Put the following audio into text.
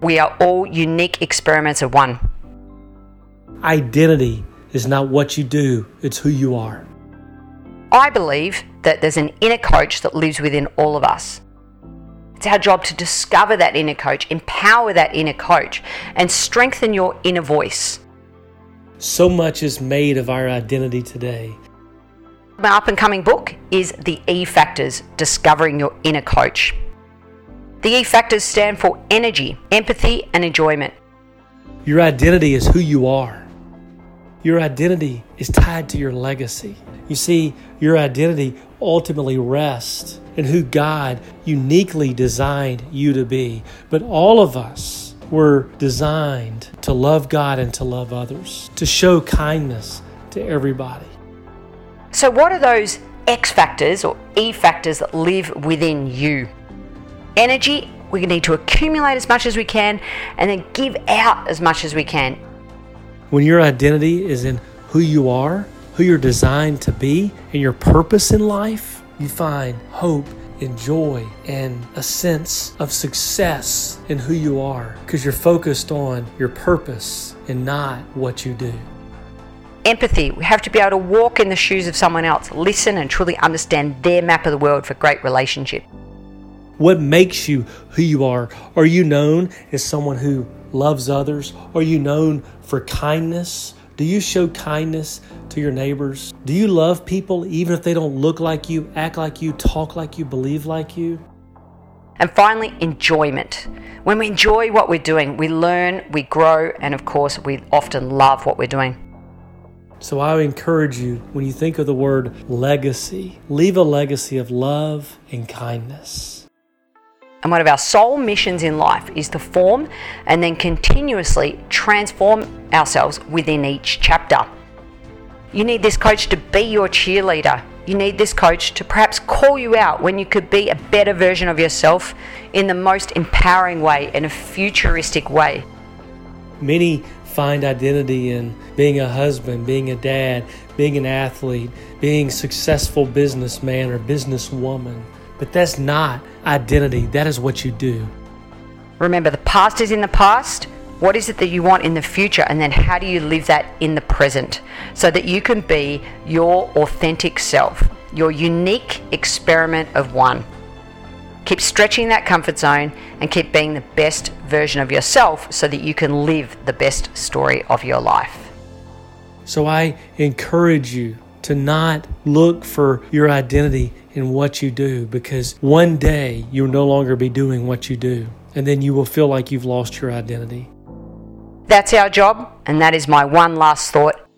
We are all unique experiments of one. Identity is not what you do, it's who you are. I believe that there's an inner coach that lives within all of us. It's our job to discover that inner coach, empower that inner coach, and strengthen your inner voice. So much is made of our identity today. My up and coming book is The E Factors Discovering Your Inner Coach. The E Factors stand for energy, empathy, and enjoyment. Your identity is who you are. Your identity is tied to your legacy. You see, your identity ultimately rests in who God uniquely designed you to be. But all of us were designed to love God and to love others, to show kindness to everybody. So, what are those X factors or E factors that live within you? Energy, we need to accumulate as much as we can and then give out as much as we can. When your identity is in who you are, who you're designed to be, and your purpose in life, you find hope and joy and a sense of success in who you are because you're focused on your purpose and not what you do. Empathy, we have to be able to walk in the shoes of someone else, listen and truly understand their map of the world for great relationship. What makes you who you are? Are you known as someone who loves others? Are you known for kindness? Do you show kindness to your neighbors? Do you love people even if they don't look like you, act like you, talk like you, believe like you? And finally, enjoyment. When we enjoy what we're doing, we learn, we grow, and of course, we often love what we're doing. So I encourage you, when you think of the word legacy, leave a legacy of love and kindness. And one of our sole missions in life is to form and then continuously transform ourselves within each chapter. You need this coach to be your cheerleader. You need this coach to perhaps call you out when you could be a better version of yourself in the most empowering way, in a futuristic way. Many find identity in being a husband, being a dad, being an athlete, being a successful businessman or businesswoman. But that's not identity, that is what you do. Remember, the past is in the past. What is it that you want in the future? And then how do you live that in the present so that you can be your authentic self, your unique experiment of one? Keep stretching that comfort zone and keep being the best version of yourself so that you can live the best story of your life. So I encourage you to not look for your identity in what you do because one day you'll no longer be doing what you do. And then you will feel like you've lost your identity. That's our job, and that is my one last thought